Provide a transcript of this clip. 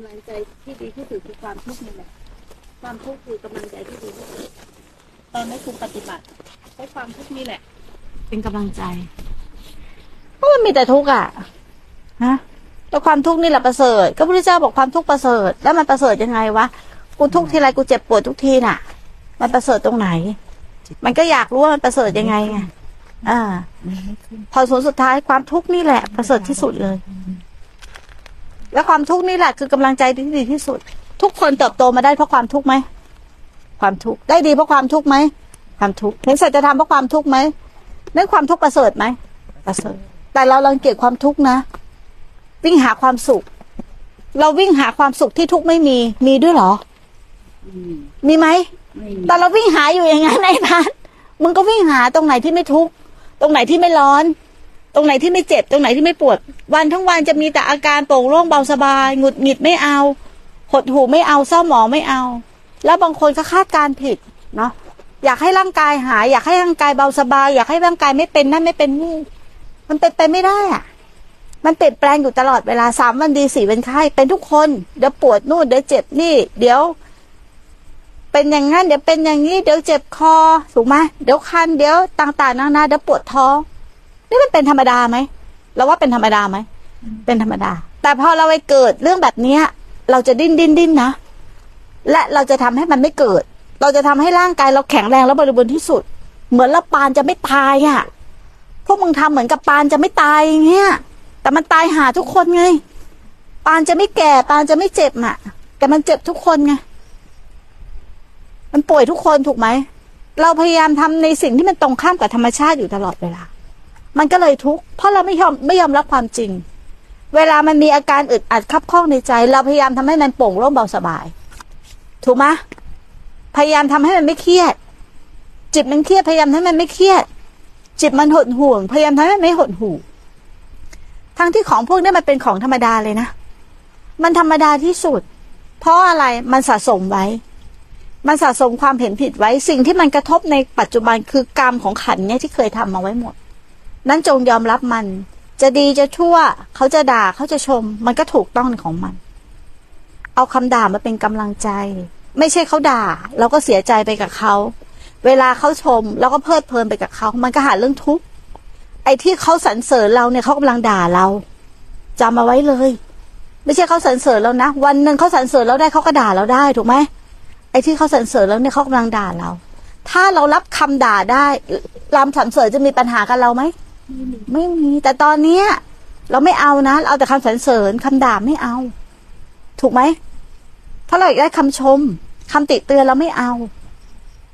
ำลังใจที่ดีที่สุดคือความทุกข์นี่แหละความทุกข์คือกำลังใจที่ดีที่สุดตอนนี้คุณปฏิบัติใช้ความทุกข์นี่แหละ เป็นกำลังใจก็มันมีแต่ทุกข์อะฮะแล้วความทุกข์นี่แหละประเสริฐ ก็พระพุทธเจ้าบอกความทุกข์ประเสริฐ แล้วมันประเสริฐยังไงวะกูทุกข์ทีไรกูเจ็บปวดทุกทีน่ะ มันประเสริฐตรงไหน มันก็อยากรู้ว่ามันประเสริฐยังไงไงอ่าพอผลสุดท้ายความทุกข์นี่แหละ ประเสริฐที่สุดเลย แล้วความทุกข์นี่แหละคือกำลังใจที่ดีที่สุด ทุกคนเติบโตมาได้เพราะความทุกข์ไหมความทุกข์ได้ดีเพราะความทุกข์ไหมความทุกข์เห็นสัจธรรมเพราะความทุกข์ไหมนั่นความทุกข์ประเสริฐไหมประเสริฐ แต่เรารังเกียจความทุกข์นะ วิ่งหาความสุข เราวิ่งหาความสุขที่ทุกข์ไม่มี มีด้วยเหรอ มีไหมไม่มีแต่เราวิ่งหาอยู่อย่างนั้นไอ้พันมึงก็วิ่งหาตรงไหนที่ไม่ทุกข์ตรงไหนที่ไม่ร้อนต รงไหนที่ไม่เจ็บตรงไหนที่ไม่ปวด วันทั้งวันจะมีแต่อาการโปร่งโล่งเบาสบายหงุดหงิดไม่เอา หดหูไม่เอาเศร้าหมองไม่เอา แล้วบางคนก็คาดการผิดเนาะอยากให้ร่างกายหาย อยากให้ร่างกายเบาสบาย อยากให้ร่างกายไม่เป็นนั่นไม่เป็นนี่ มันเป็นไปไม่ได้อะมันเปลี่ยนแปลงอยู่ตลอดเวลาสามวันดีสี่เป็นไข้เป็นทุกคนเดี๋ยวปวดนู่นเดี๋ยวเจ็บนี่ เดี๋ยว เป็นอย่างนั้นเดี๋ยวเป็นอย่างนี้เดี๋ยวเจ็บคอถูกไหมเดี๋ยวคันเดี๋ยวต่างๆนานาเดี๋ยวปวดท้อง นี่มันเป็นธรรมดาไหมเราว่าเป็นธรรมดาไหมเป็นธรรมดา แต่พอเราไปเกิดเรื่องแบบเนี้ย เราจะดิ้นดิ้นดิ้นนะและเราจะทำให้มันไม่เกิด เราจะทำให้ร่างกายเราแข็งแรงและบริบูรณ์ที่สุด เหมือนเราปานจะไม่ตายอะ่ะพวกมึงทำเหมือนกับปานจะไม่ตายอย่างเงี้ย แต่มันตายหาทุกคนไง ปานจะไม่แก่ ปานจะไม่เจ็บอะ แต่มันเจ็บทุกคนไง มันป่วยทุกคนถูกไหม เราพยายามทำในสิ่งที่มันตรงข้ามกับธรรมชาติอยู่ตลอดเวลา มันก็เลยทุกข์เพราะเราไม่ยอมไม่ยอมรับความจริง เวลามันมีอาการอึดอัดคับข้องในใจ เราพยายามทำให้มันโป่งโล่งเบาสบาย ถูกไหมพยายามทำให้มันไม่เครียด จิตมันเครียดพยายามทำให้มันไม่เครียด จิตมันหดห่วง พยายามทำให้มันไม่หดหู่ทั้งที่ของพวกนี้มันเป็นของธรรมดาเลยนะ มันธรรมดาที่สุด เพราะอะไรมันสะสมไว้ มันสะสมความเห็นผิดไว้สิ่งที่มันกระทบในปัจจุบันคือกรรมของขันเนี่ยที่เคยทำมาไว้หมด นั้นจงยอมรับมัน จะดีจะชั่ว เขาจะด่าเขาจะชม มันก็ถูกต้องของมัน เอาคำด่ามาเป็นกำลังใจ ไม่ใช่เขาด่า เราก็เสียใจไปกับเขา เวลาเขาชมเราก็เพลิดเพลินไปกับเขา มันก็หาเรื่องทุกข์ไอ้ที่เขาสรรเสริญเราเนี่ยเขากำลังด่าเราจำมาไว้เลย ไม่ใช่เขาสรรเสริญเรานะวันหนึ่งเขาสรรเสริญเราได้เขาก็ด่าเราได้ถูกไหมไอ้ที่เขาสรรเสริญแล้วเนี่ยเขากำลังด่าเรา ถ้าเรารับคำด่าได้รำสรรเสริญจะมีปัญหากับเราไหม ไม่มีแต่ตอนเนี้ย เราไม่เอานะเราเอาแต่คำสรรเสริญคำด่าไม่เอา ถูกไหมถ้าเราอยากได้คำชมคำติเตือนเราไม่เอา